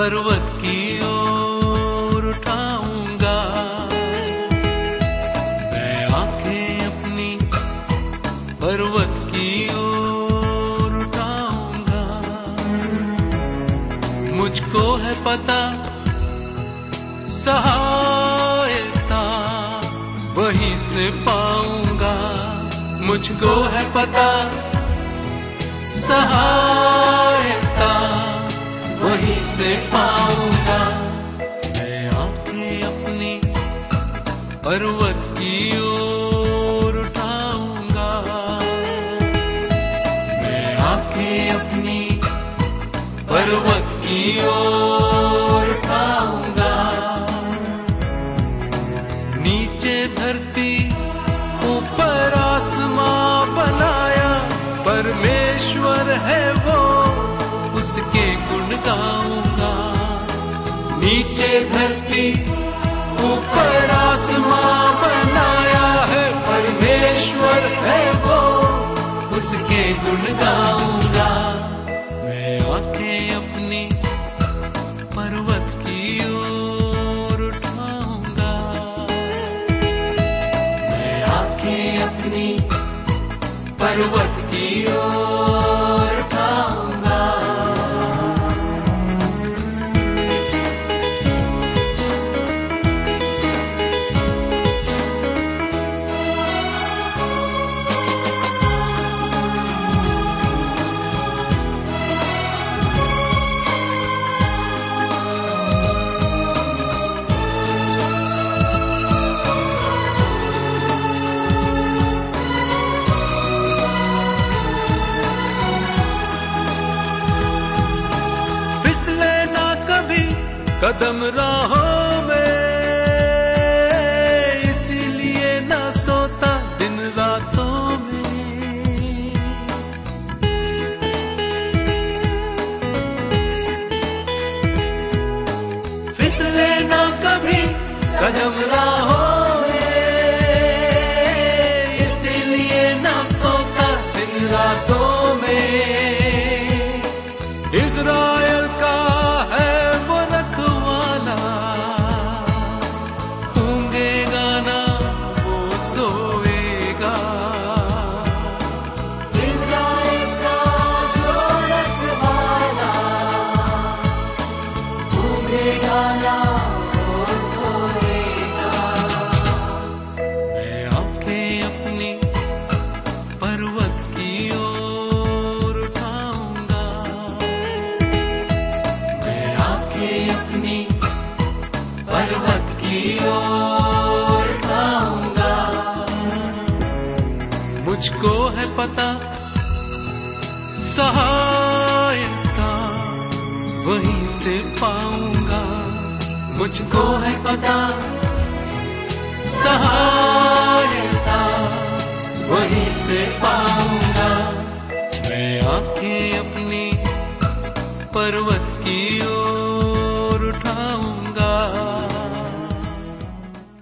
पर्वत नीचे धरती ऊपर आसमां बनाया है परमेश्वर है वो उसके गुण मुझको है पता, सहायता, वहीं से पाऊँगा। मैं आँखें अपनी पर्वत की ओर उठाऊँगा।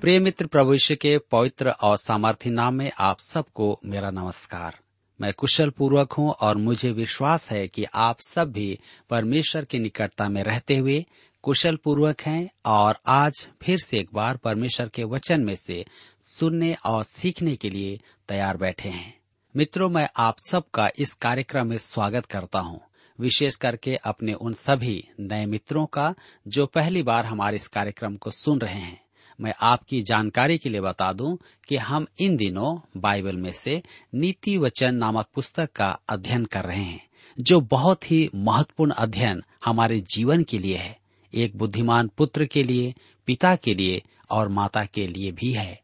प्रिय मित्र, प्रभु के पवित्र और सामर्थ्य नाम में आप सबको मेरा नमस्कार। मैं कुशल पूर्वक हूँ और मुझे विश्वास है कि आप सब भी परमेश्वर की निकटता में रहते हुए कुशल पूर्वक हैं और आज फिर से एक बार परमेश्वर के वचन में से सुनने और सीखने के लिए तैयार बैठे हैं। मित्रों, मैं आप सबका इस कार्यक्रम में स्वागत करता हूँ। विशेष करके अपने उन सभी नए मित्रों का जो पहली बार हमारे इस कार्यक्रम को सुन रहे हैं। मैं आपकी जानकारी के लिए बता दूँ कि हम इन दिनों बाइबल में से नीति वचन नामक पुस्तक का अध्ययन कर रहे हैं, जो बहुत ही महत्वपूर्ण अध्ययन हमारे जीवन के लिए है। एक बुद्धिमान पुत्र के लिए, पिता के लिए और माता के लिए भी है।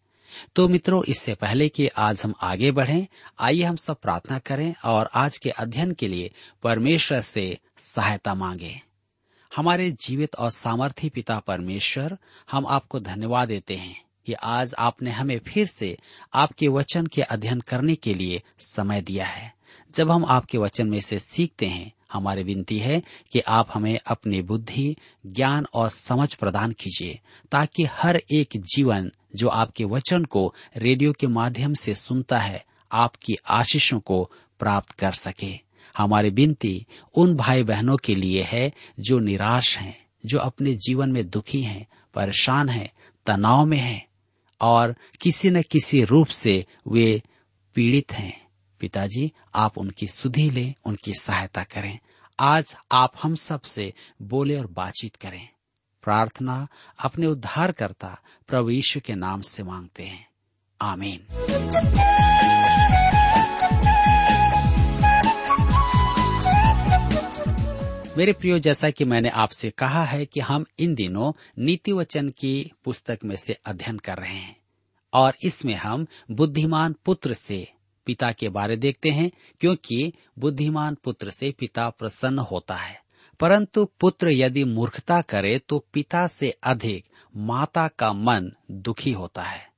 तो मित्रों, इससे पहले कि आज हम आगे बढ़ें, आइए हम सब प्रार्थना करें और आज के अध्ययन के लिए परमेश्वर से सहायता मांगे। हमारे जीवित और सामर्थी पिता परमेश्वर, हम आपको धन्यवाद देते हैं कि आज आपने हमें फिर से आपके वचन के अध्ययन करने के लिए समय दिया है। जब हम आपके वचन में से सीखते हैं हमारी विनती है कि आप हमें अपनी बुद्धि, ज्ञान और समझ प्रदान कीजिए, ताकि हर एक जीवन जो आपके वचन को रेडियो के माध्यम से सुनता है, आपकी आशीषों को प्राप्त कर सके। हमारी विनती उन भाई बहनों के लिए है जो निराश हैं, जो अपने जीवन में दुखी हैं, परेशान हैं, तनाव में हैं, और किसी न किसी रूप से वे पीड़ित हैं। पिताजी, आप उनकी सुधि लें, उनकी सहायता करें। आज आप हम सबसे बोले और बातचीत करें। प्रार्थना अपने उद्धारकर्ता प्रभु यीशु के नाम से मांगते हैं। आमीन। मेरे प्रियो, जैसा कि मैंने आपसे कहा है कि हम इन दिनों नीति वचन की पुस्तक में से अध्ययन कर रहे हैं और इसमें हम बुद्धिमान पुत्र से पिता के बारे देखते हैं, क्योंकि बुद्धिमान पुत्र से पिता प्रसन्न होता है। परंतु पुत्र यदि मूर्खता करे तो पिता से अधिक माता का मन दुखी होता है।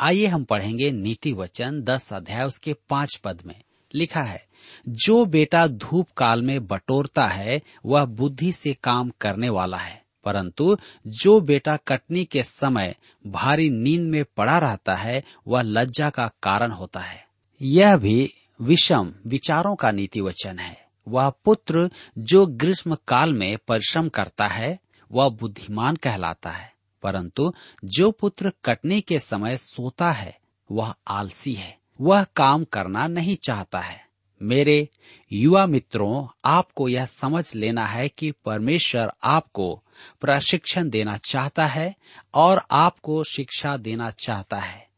आइए हम पढ़ेंगे नीति वचन, दस अध्याय, उसके पाँच पद में। लिखा है, जो बेटा धूप काल में बटोरता है, वह बुद्धि से काम करने वाला है। परंतु जो बेटा कटनी के समय भारी नींद में पड़ा रहता है, वह लज्जा का कारण होता है। यह भी विषम विचारों का नीति वचन है। वह पुत्र जो ग्रीष्म काल में परिश्रम करता है, वह बुद्धिमान कहलाता है। परंतु जो पुत्र कटने के समय सोता है, वह आलसी है। वह काम करना नहीं चाहता है। मेरे युवा मित्रों, आपको यह समझ लेना है कि परमेश्वर आपको प्रशिक्षण देना चाहता है और आपको शिक्षा देना चाहता है।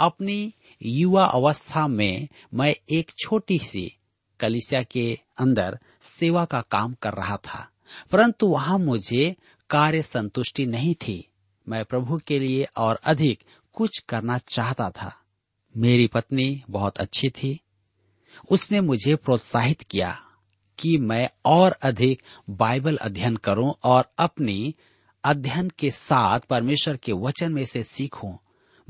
अपनी युवा अवस्था में मैं एक छोटी सी कलिसिया के अंदर सेवा का काम कर रहा था, परंतु वहाँ मुझे कार्य संतुष्टि नहीं थी। मैं प्रभु के लिए और अधिक कुछ करना चाहता था। मेरी पत्नी बहुत अच्छी थी। उसने मुझे प्रोत्साहित किया कि मैं और अधिक बाइबल अध्ययन करूँ और अपनी अध्ययन के साथ परमेश्वर के वचन में से सीखूं।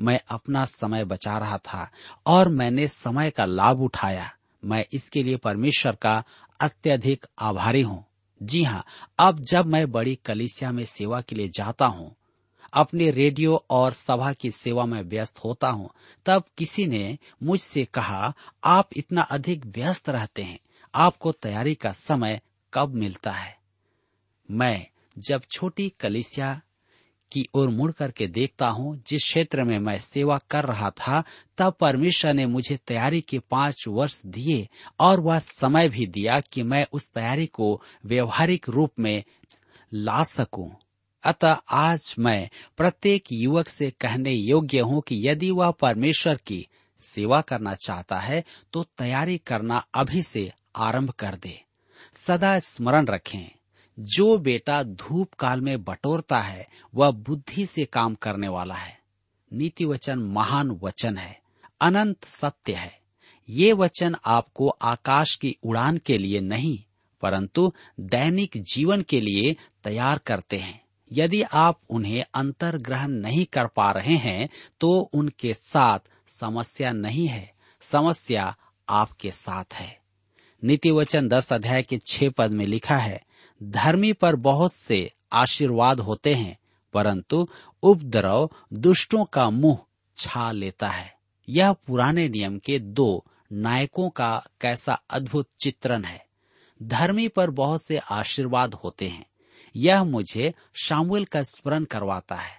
मैं अपना समय बचा रहा था और मैंने समय का लाभ उठाया। मैं इसके लिए परमेश्वर का अत्यधिक आभारी हूँ। जी हाँ अब जब मैं बड़ी कलिसिया में सेवा के लिए जाता हूँ, अपने रेडियो और सभा की सेवा में व्यस्त होता हूँ, तब किसी ने मुझसे कहा, आप इतना अधिक व्यस्त रहते हैं। आपको तैयारी का समय कब मिलता है? मैं जब छोटी कलिसिया की ओर मुड़ करके देखता हूँ, जिस क्षेत्र में मैं सेवा कर रहा था, तब परमेश्वर ने मुझे तैयारी के पाँच वर्ष दिए और वह समय भी दिया कि मैं उस तैयारी को व्यवहारिक रूप में ला सकूँ। अतः आज मैं प्रत्येक युवक से कहने योग्य हूँ कि यदि वह परमेश्वर की सेवा करना चाहता है तो तैयारी करना अभी से आरंभ कर दे सदा स्मरण रखें जो बेटा धूप काल में बटोरता है, वह बुद्धि से काम करने वाला है। नीति वचन महान वचन है, अनंत सत्य है। ये वचन आपको आकाश की उड़ान के लिए नहीं, परंतु दैनिक जीवन के लिए तैयार करते हैं। यदि आप उन्हें अंतर ग्रहण नहीं कर पा रहे हैं तो उनके साथ समस्या नहीं है, समस्या आपके साथ है। नीति वचन दस अध्याय के छह पद में लिखा है, धर्मी पर बहुत से आशीर्वाद होते हैं, परंतु उपद्रव दुष्टों का मुँह छा लेता है। यह पुराने नियम के दो नायकों का कैसा अद्भुत चित्रण है। धर्मी पर बहुत से आशीर्वाद होते हैं, यह मुझे शामुल का स्मरण करवाता है,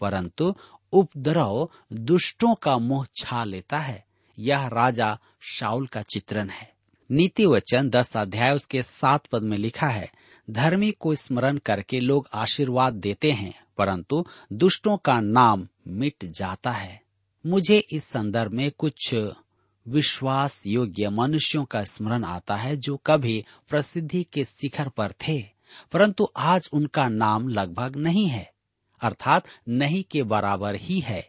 परंतु उपद्रव दुष्टों का मुँह छा लेता है, यह राजा शाउल का चित्रण है। नीति वचन दस अध्याय उसके सात पद में लिखा है, धर्मी को स्मरण करके लोग आशीर्वाद देते हैं, परंतु दुष्टों का नाम मिट जाता है। मुझे इस संदर्भ में कुछ विश्वास योग्य मनुष्यों का स्मरण आता है जो कभी प्रसिद्धि के शिखर पर थे, परंतु आज उनका नाम लगभग नहीं है, अर्थात नहीं के बराबर ही है।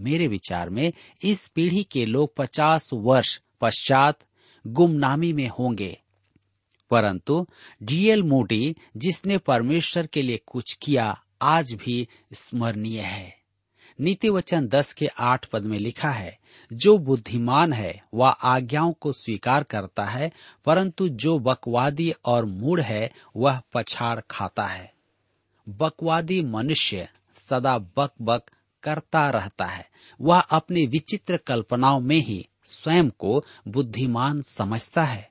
मेरे विचार में इस पीढ़ी के लोग पचास वर्ष पश्चात गुमनामी में होंगे। परंतु डीएल मोडी जिसने परमेश्वर के लिए कुछ किया, आज भी स्मरणीय है। नीति वचन दस के आठ पद में लिखा है, जो बुद्धिमान है, वह आज्ञाओं को स्वीकार करता है, परंतु जो बकवादी और मूड है, वह पछाड़ खाता है। बकवादी मनुष्य सदा बक बक करता रहता है। वह अपनी विचित्र कल्पनाओं में ही स्वयं को बुद्धिमान समझता है।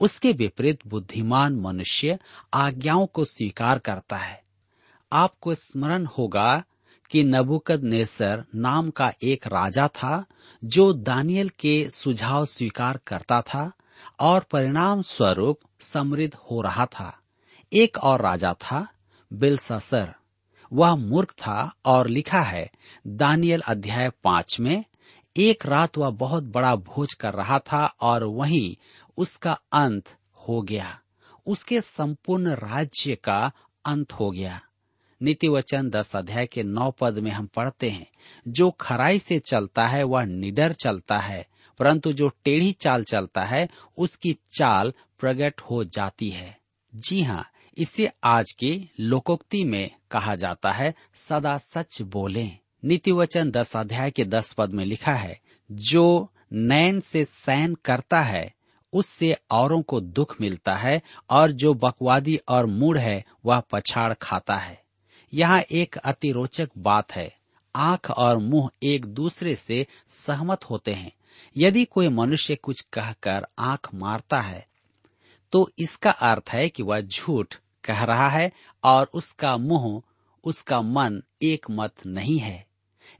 उसके विपरीत बुद्धिमान मनुष्य आज्ञाओं को स्वीकार करता है। आपको स्मरण होगा कि नबुकद नेसर नाम का एक राजा था, जो दानियल के सुझाव स्वीकार करता था और परिणाम स्वरूप समृद्ध हो रहा था। एक और राजा था, बिलससर। वह मूर्ख था और लिखा है, दानियल अध्याय पाँच में एक रात वह बहुत बड़ा भोज कर रहा था और वहीं उसका अंत हो गया। उसके संपूर्ण राज्य का अंत हो गया। नीति वचन दस अध्याय के नौ पद में हम पढ़ते हैं, जो खराई से चलता है, वह निडर चलता है, परंतु जो टेढ़ी चाल चलता है, उसकी चाल प्रकट हो जाती है। जी हाँ इसे आज के लोकोक्ति में कहा जाता है, सदा सच बोले। नीति वचन दस अध्याय के दस पद में लिखा है, जो नैन से सैन करता है, उससे औरों को दुख मिलता है, और जो बकवादी और मूड है, वह पछाड़ खाता है। यहाँ एक अति रोचक बात है, आँख और मुँह एक दूसरे से सहमत होते हैं। यदि कोई मनुष्य कुछ कहकर आँख मारता है तो इसका अर्थ है कि वह झूठ कह रहा है, और उसका मुँह, उसका मन एक मत नहीं है।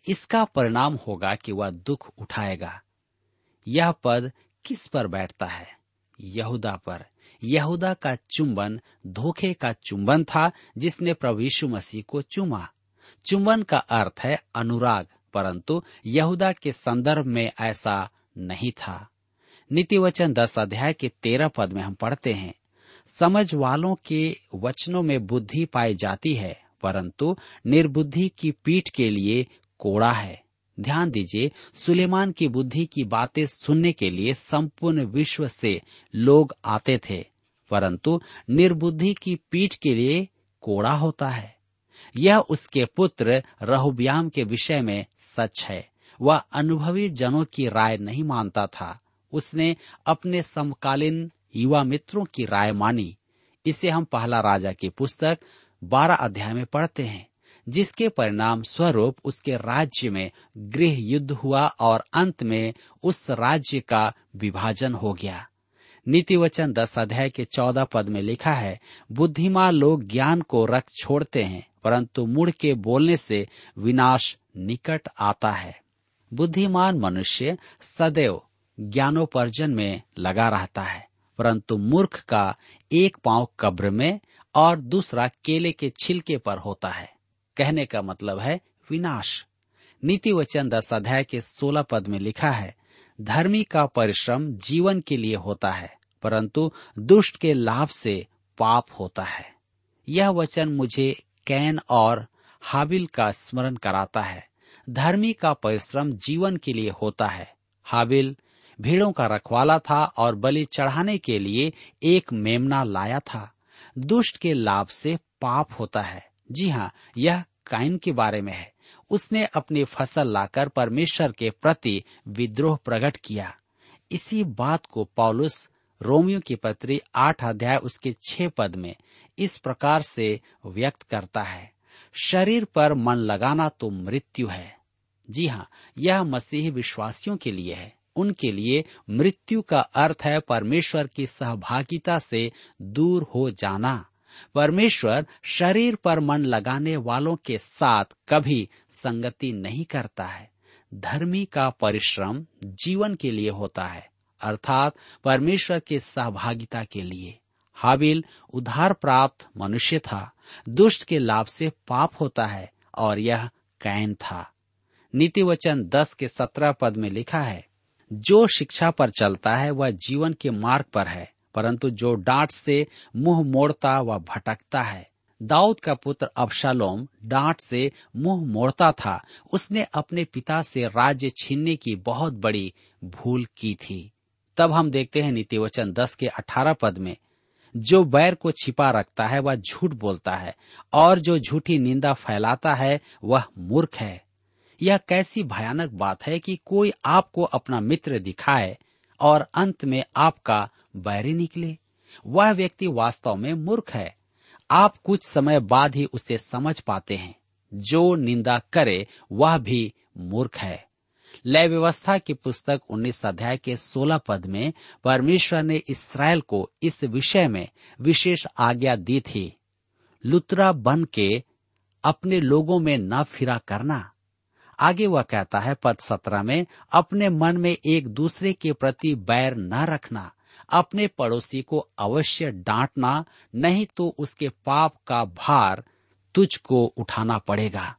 इसका परिणाम होगा कि वह दुख उठाएगा। यह पद किस पर बैठता है? यहूदा पर। यहूदा का चुंबन धोखे का चुंबन था, जिसने प्रभु यीशु मसीह को चुमा। चुंबन का अर्थ है अनुराग, परंतु यहूदा के संदर्भ में ऐसा नहीं था। नीति वचन दस अध्याय के तेरह पद में हम पढ़ते हैं, समझ वालों के वचनों में बुद्धि पाई जाती है, परंतु निर्बुद्धि की पीठ के लिए कोड़ा है। ध्यान दीजिए, सुलेमान की बुद्धि की बातें सुनने के लिए संपूर्ण विश्व से लोग आते थे, परंतु निर्बुद्धि की पीठ के लिए कोड़ा होता है। यह उसके पुत्र रहुब्याम के विषय में सच है। वह अनुभवी जनों की राय नहीं मानता था। उसने अपने समकालीन युवा मित्रों की राय मानी। इसे हम पहला राजा की पुस्तक, बारह अध्याय में पढ़ते हैं। जिसके परिणाम स्वरूप उसके राज्य में गृह युद्ध हुआ और अंत में उस राज्य का विभाजन हो गया। नीति वचन दस अध्याय के चौदह पद में लिखा है, बुद्धिमान लोग ज्ञान को रख छोड़ते हैं, परंतु मुड़ के बोलने से विनाश निकट आता है। बुद्धिमान मनुष्य सदैव ज्ञानोपर्जन में लगा रहता है, परंतु मूर्ख का एक पाँव कब्र में और दूसरा केले के छिलके पर होता है। कहने का मतलब है विनाश। नीति वचन दस अध्याय के सोलह पद में लिखा है, धर्मी का परिश्रम जीवन के लिए होता है, परंतु दुष्ट के लाभ से पाप होता है। यह वचन मुझे कैन और हाबिल का स्मरण कराता है। धर्मी का परिश्रम जीवन के लिए होता है। हाबिल भीड़ों का रखवाला था और बलि चढ़ाने के लिए एक मेमना लाया था। दुष्ट के लाभ से पाप होता है। जी हाँ यह काइन के बारे में है। उसने अपनी फ़सल लाकर परमेश्वर के प्रति विद्रोह प्रकट किया। इसी बात को पौलुस रोमियो की पत्री आठ अध्याय उसके छह पद में इस प्रकार से व्यक्त करता है। शरीर पर मन लगाना तो मृत्यु है। जी हाँ यह मसीह विश्वासियों के लिए है। उनके लिए मृत्यु का अर्थ है परमेश्वर की सहभागिता से दूर हो जाना। परमेश्वर शरीर पर मन लगाने वालों के साथ कभी संगति नहीं करता है। धर्मी का परिश्रम जीवन के लिए होता है, अर्थात परमेश्वर के सहभागिता के लिए। हाबिल उधार प्राप्त मनुष्य था, दुष्ट के लाभ से पाप होता है और यह कैन था। नीति वचन दस के सत्रह पद में लिखा है, जो शिक्षा पर चलता है वह जीवन के मार्ग पर है। परंतु जो डांट से मुँह मोड़ता व भटकता है। दाऊद का पुत्र अबशालोम डांट से मुँह मोड़ता था। उसने अपने पिता से राज्य छीनने की बहुत बड़ी भूल की थी। तब हम देखते हैं नीति वचन दस के अठारह पद में, जो बैर को छिपा रखता है, वह झूठ बोलता है, और जो झूठी निंदा फैलाता है, वह मूर्ख है। यह कैसी भयानक बात है कि कोई आपको अपना मित्र दिखाए और अंत में आपका बैरी निकले। वह व्यक्ति वास्तव में मूर्ख है। आप कुछ समय बाद ही उसे समझ पाते हैं। जो निंदा करे, वह भी मूर्ख है। लय व्यवस्था की पुस्तक 19 अध्याय के 16 पद में परमेश्वर ने इसराइल को इस विषय में विशेष आज्ञा दी थी। लुतरा बन के अपने लोगों में न फिरा करना। आगे वह कहता है पद सत्रह में, अपने मन में एक दूसरे के प्रति बैर न रखना। अपने पड़ोसी को अवश्य डांटना, नहीं तो उसके पाप का भार तुझको उठाना पड़ेगा।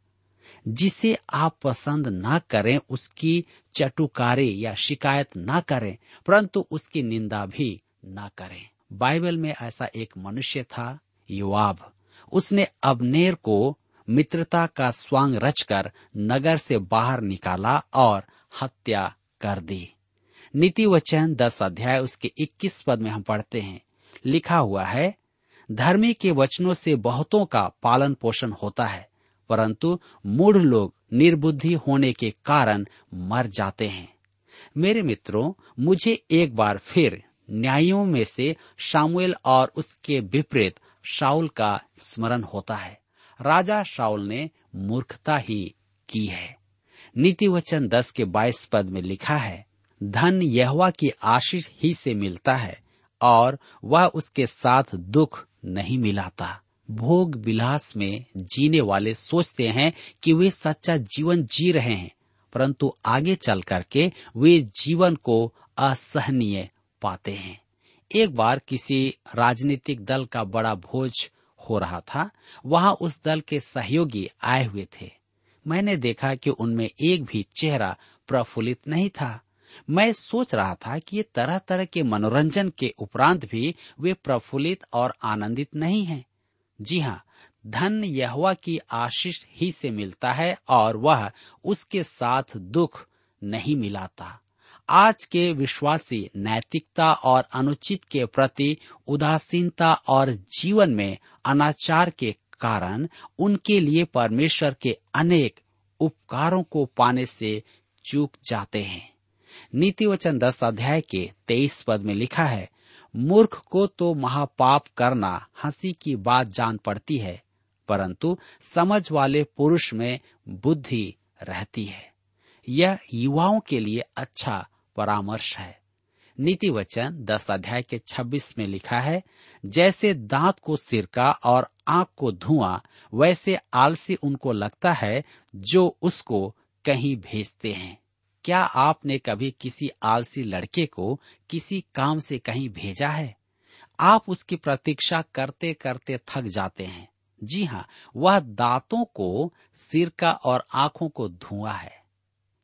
जिसे आप पसंद न करें, उसकी चटुकारी या शिकायत न करें, परंतु उसकी निंदा भी न करें। बाइबल में ऐसा एक मनुष्य था युवाब उसने अबनेर को मित्रता का स्वांग रचकर नगर से बाहर निकाला और हत्या कर दी। नीति वचन दस अध्याय, उसके इक्कीस पद में हम पढ़ते हैं। लिखा हुआ है, धर्मी के वचनों से बहुतों का पालन पोषण होता है, परंतु मूढ़ लोग निर्बुद्धि होने के कारण मर जाते हैं। मेरे मित्रों, मुझे एक बार फिर न्यायों में से शामुएल और उसके विपरीत शाउल का स्मरण होता है। राजा शाउल ने मूर्खता ही की है। नीति वचन दस के बाईस पद में लिखा है धन यहवा की आशीष ही से मिलता है और वह उसके साथ दुख नहीं मिलाता। भोग विलास में जीने वाले सोचते हैं कि वे सच्चा जीवन जी रहे हैं, परंतु आगे चल करके वे जीवन को असहनीय पाते हैं। एक बार किसी राजनीतिक दल का बड़ा भोज हो रहा था, वहाँ उस दल के सहयोगी आए हुए थे। मैंने देखा कि उनमें एक भी चेहरा प्रफुल्लित नहीं था। मैं सोच रहा था कि ये तरह तरह के मनोरंजन के उपरांत भी वे प्रफुल्लित और आनंदित नहीं हैं। जी हाँ धन यहवा की आशीष ही से मिलता है और वह उसके साथ दुख नहीं मिलाता आज के विश्वासी नैतिकता और अनुचित के प्रति उदासीनता और जीवन में अनाचार के कारण उनके लिए परमेश्वर के अनेक उपकारों को पाने से चूक जाते हैं नीति वचन दस अध्याय के तेईस पद में लिखा है, मूर्ख को तो महापाप करना, हँसी की बात जान पड़ती है, परंतु समझ वाले पुरुष में बुद्धि रहती है। यह युवाओं के लिए अच्छा परामर्श है। नीति वचन दस अध्याय के छब्बीस में लिखा है, जैसे दांत को सिरका और आँख को धुआँ, वैसे आलसी उनको लगता है, जो उसको कहीं भेजते हैं। क्या आपने कभी किसी आलसी लड़के को किसी काम से कहीं भेजा है? आप उसकी प्रतीक्षा करते करते थक जाते हैं। जी हाँ वह दांतों को, सिरका और आँखों को धुआँ है।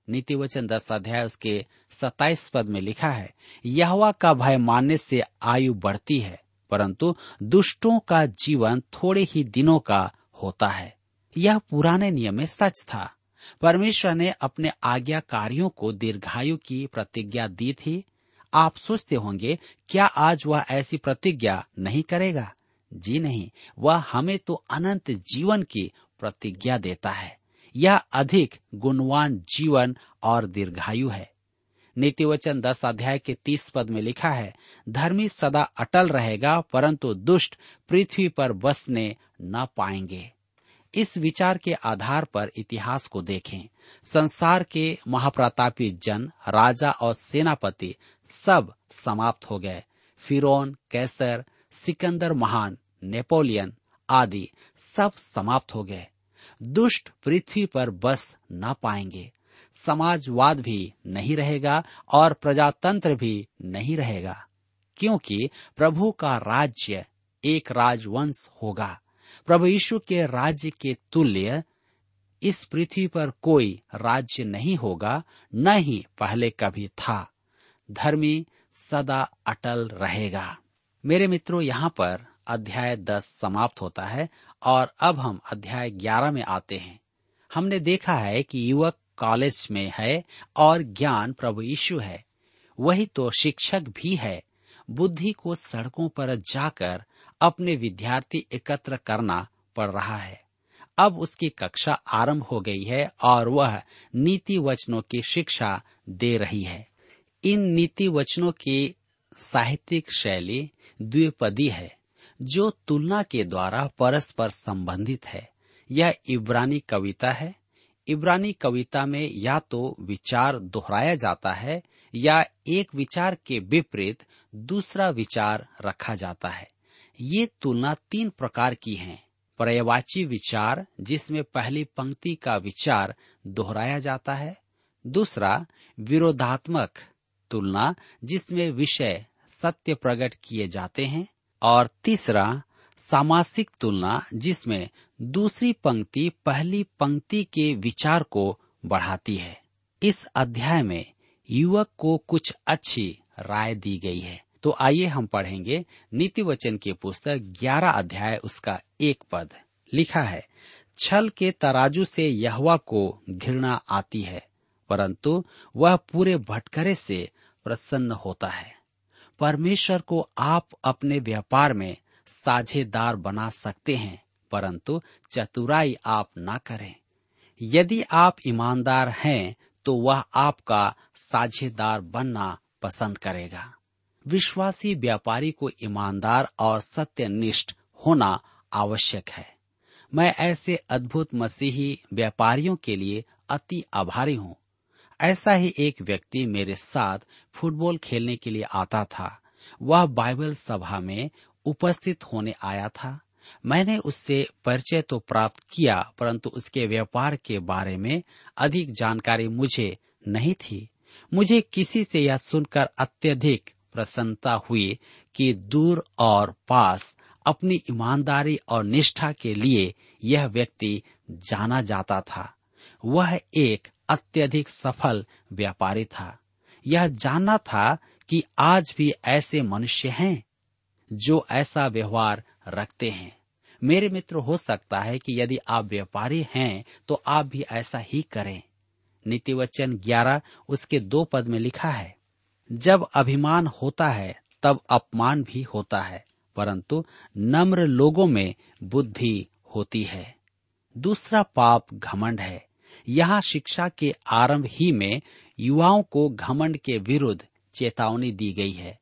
नीति वचन दस अध्याय उसके सताइस पद में लिखा है, यहवा का भय मानने से आयु बढ़ती है, परंतु दुष्टों का जीवन थोड़े ही दिनों का होता है। यह पुराने नियम में सच था। परमेश्वर ने अपने आज्ञाकारियों को दीर्घायु की प्रतिज्ञा दी थी। आप सोचते होंगे, क्या आज वह ऐसी प्रतिज्ञा नहीं करेगा? जी नहीं, वह हमें तो अनंत जीवन की प्रतिज्ञा देता है। यह अधिक गुणवान जीवन और दीर्घायु है। नीति वचन दस अध्याय के तीस पद में लिखा है, धर्मी सदा अटल रहेगा, परंतु दुष्ट पृथ्वी पर बसने न पाएँगे। इस विचार के आधार पर इतिहास को देखें। संसार के महाप्रतापी जन, राजा और सेनापति सब समाप्त हो गए। फिरोन, कैसर, सिकंदर महान, नेपोलियन आदि सब समाप्त हो गए। दुष्ट पृथ्वी पर बस न पाएँगे। समाजवाद भी नहीं रहेगा और प्रजातंत्र भी नहीं रहेगा, क्योंकि प्रभु का राज्य एक राजवंश होगा। प्रभु यीशु के राज्य के तुल्य इस पृथ्वी पर कोई राज्य नहीं होगा, न ही पहले कभी था। धर्मी सदा अटल रहेगा। मेरे मित्रों, यहाँ पर अध्याय दस समाप्त होता है और अब हम अध्याय ग्यारह में आते हैं। हमने देखा है कि युवक कॉलेज में है और ज्ञान प्रभु यीशु है। वही तो शिक्षक भी है। बुद्धि को सड़कों पर जाकर अपने विद्यार्थी एकत्र करना पड़ रहा है। अब उसकी कक्षा आरंभ हो गई है और वह नीति वचनों की शिक्षा दे रही है। इन नीति वचनों की साहित्यिक शैली द्विपदी है, जो तुलना के द्वारा परस्पर संबंधित है। यह इब्रानी कविता है। इब्रानी कविता में या तो विचार दोहराया जाता है या एक विचार के विपरीत दूसरा विचार रखा जाता है। ये तुलना तीन प्रकार की है। पर्यवाची विचार, जिसमें पहली पंक्ति का विचार दोहराया जाता है। दूसरा, विरोधात्मक तुलना, जिसमें विषय सत्य प्रकट किए जाते हैं। और तीसरा, सामासिक तुलना, जिसमें दूसरी पंक्ति पहली पंक्ति के विचार को बढ़ाती है। इस अध्याय में युवक को कुछ अच्छी राय दी गई है। तो आइए हम पढ़ेंगे नीति वचन की पुस्तक ग्यारह अध्याय, उसका एक पद। लिखा है, छल के तराजू से यहवा को घृणा आती है, परंतु वह पूरे भटकरे से प्रसन्न होता है। परमेश्वर को आप अपने व्यापार में साझेदार बना सकते हैं, परंतु चतुराई आप ना करें। यदि आप ईमानदार हैं तो वह आपका साझेदार बनना पसंद करेगा। विश्वासी व्यापारी को ईमानदार और सत्यनिष्ठ होना आवश्यक है। मैं ऐसे अद्भुत मसीही व्यापारियों के लिए अति आभारी हूँ। ऐसा ही एक व्यक्ति मेरे साथ फुटबॉल खेलने के लिए आता था। वह बाइबल सभा में उपस्थित होने आया था। मैंने उससे परिचय तो प्राप्त किया, परंतु उसके व्यापार के बारे में अधिक जानकारी मुझे नहीं थी। मुझे किसी से यह सुनकर अत्यधिक प्रसन्नता हुई कि दूर और पास अपनी ईमानदारी और निष्ठा के लिए यह व्यक्ति जाना जाता था। वह एक अत्यधिक सफल व्यापारी था। यह जानना था कि आज भी ऐसे मनुष्य हैं जो ऐसा व्यवहार रखते हैं। मेरे मित्र, हो सकता है कि यदि आप व्यापारी हैं तो आप भी ऐसा ही करें। नीति वचन ग्यारह, उसके दो पद में लिखा है जब अभिमान होता है, तब अपमान भी होता है, परंतु नम्र लोगों में बुद्धि होती है। दूसरा पाप घमंड है। यहाँ शिक्षा के आरंभ ही में युवाओं को घमंड के विरुद्ध चेतावनी दी गई है।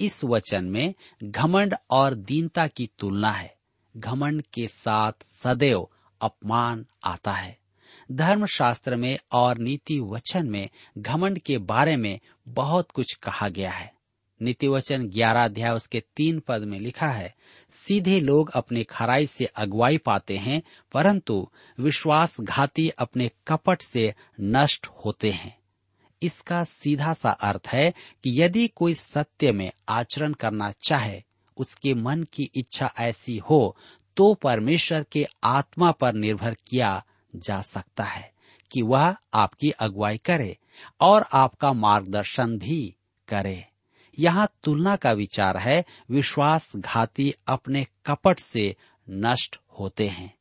इस वचन में घमंड और दीनता की तुलना है। घमंड के साथ सदैव अपमान आता है। धर्मशास्त्र में और नीति वचन में, घमंड के बारे में बहुत कुछ कहा गया है। नीति वचन ग्यारह अध्याय उसके तीन पद में लिखा है, सीधे लोग अपने खराई से अगुवाई पाते हैं, परंतु विश्वासघाती अपने कपट से नष्ट होते हैं। इसका सीधा सा अर्थ है कि यदि कोई सत्य में आचरण करना चाहे, उसके मन की इच्छा ऐसी हो तो परमेश्वर के आत्मा पर निर्भर किया जा सकता है कि वह आपकी अगुवाई करे और आपका मार्गदर्शन भी करे। यहाँ तुलना का विचार है, विश्वासघाती अपने कपट से नष्ट होते हैं।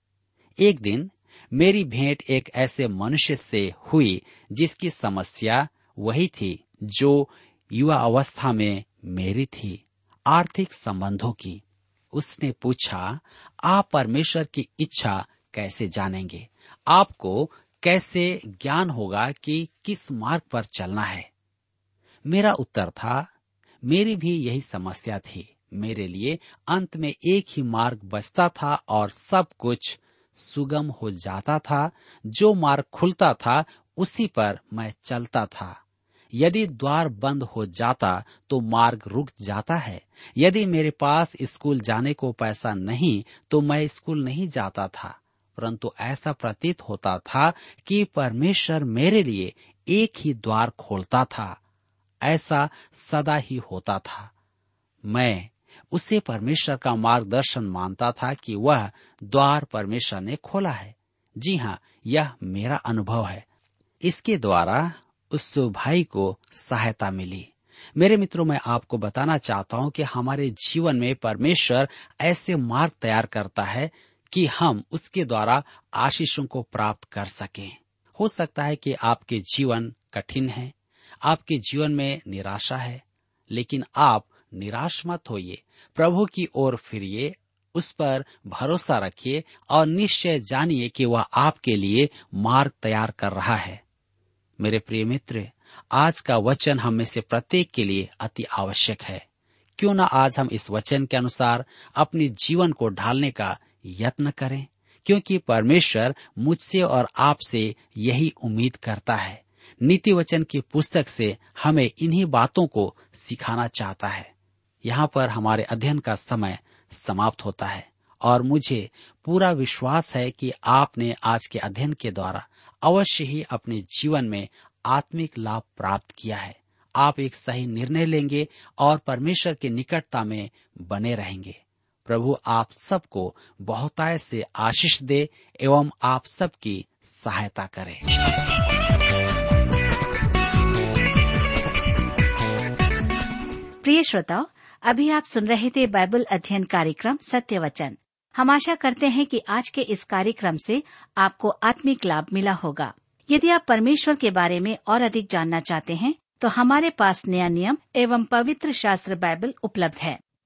एक दिन मेरी भेंट एक ऐसे मनुष्य से हुई जिसकी समस्या वही थी जो युवा अवस्था में मेरी थी, आर्थिक संबंधों की। उसने पूछा, आप परमेश्वर की इच्छा कैसे जानेंगे? आपको कैसे ज्ञान होगा कि किस मार्ग पर चलना है? मेरा उत्तर था, मेरी भी यही समस्या थी। मेरे लिए अंत में एक ही मार्ग बचता था और सब कुछ सुगम हो जाता था। जो मार्ग खुलता था, उसी पर मैं चलता था। यदि द्वार बंद हो जाता तो मार्ग रुक जाता है। यदि मेरे पास स्कूल जाने को पैसा नहीं तो मैं स्कूल नहीं जाता था। परंतु ऐसा प्रतीत होता था कि परमेश्वर मेरे लिए एक ही द्वार खोलता था। ऐसा सदा ही होता था। मैं उसे परमेश्वर का मार्गदर्शन मानता था कि वह द्वार परमेश्वर ने खोला है। जी हाँ यह मेरा अनुभव है। इसके द्वारा उस भाई को सहायता मिली। मेरे मित्रों, मैं आपको बताना चाहता हूँ कि हमारे जीवन में परमेश्वर ऐसे मार्ग तैयार करता है कि हम उसके द्वारा आशीषों को प्राप्त कर सकें। हो सकता है कि आपके जीवन कठिन है, आपके जीवन में निराशा है, लेकिन आप निराश मत होइए। प्रभु की ओर फिरिए, उस पर भरोसा रखिए और निश्चय जानिए कि वह आपके लिए मार्ग तैयार कर रहा है। मेरे प्रिय मित्र, आज का वचन हम में से प्रत्येक के लिए अति आवश्यक है। क्यों ना आज हम इस वचन के अनुसार अपने जीवन को ढालने का यत्न करें, क्योंकि परमेश्वर मुझसे और आपसे यही उम्मीद करता है। नीति वचन की पुस्तक से हमें इन्हीं बातों को सिखाना चाहता है। यहाँ पर हमारे अध्ययन का समय समाप्त होता है, और मुझे पूरा विश्वास है कि आपने आज के अध्ययन के द्वारा अवश्य ही अपने जीवन में आत्मिक लाभ प्राप्त किया है। आप एक सही निर्णय लेंगे और परमेश्वर की निकटता में बने रहेंगे। प्रभु आप सबको बहुताय से आशीष दे एवं आप सबकी सहायता करे। प्रिय श्रोताओ अभी आप सुन रहे थे बाइबल अध्ययन कार्यक्रम सत्य वचन। हम आशा करते हैं कि आज के इस कार्यक्रम से आपको आत्मिक लाभ मिला होगा। यदि आप परमेश्वर के बारे में और अधिक जानना चाहते हैं तो हमारे पास नया नियम एवं पवित्र शास्त्र बाइबल उपलब्ध है।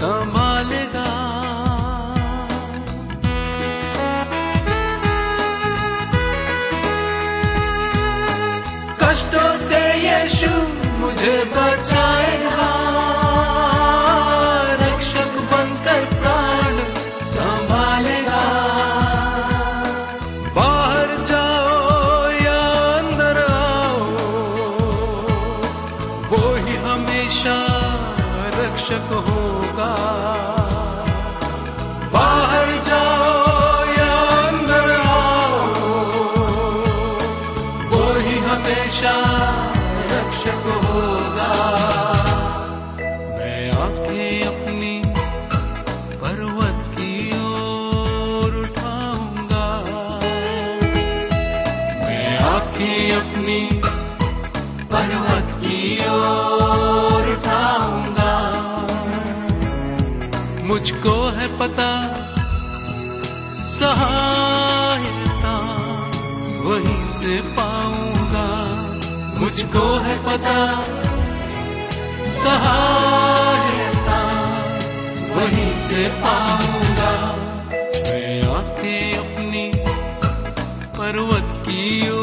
संभालेगा। कष्टों से यीशु मुझे बचाएगा से पाऊँगा। मुझको है पता, सहायता, वहीं से पाऊँगा। मैं आँखें अपनी पर्वत की ओर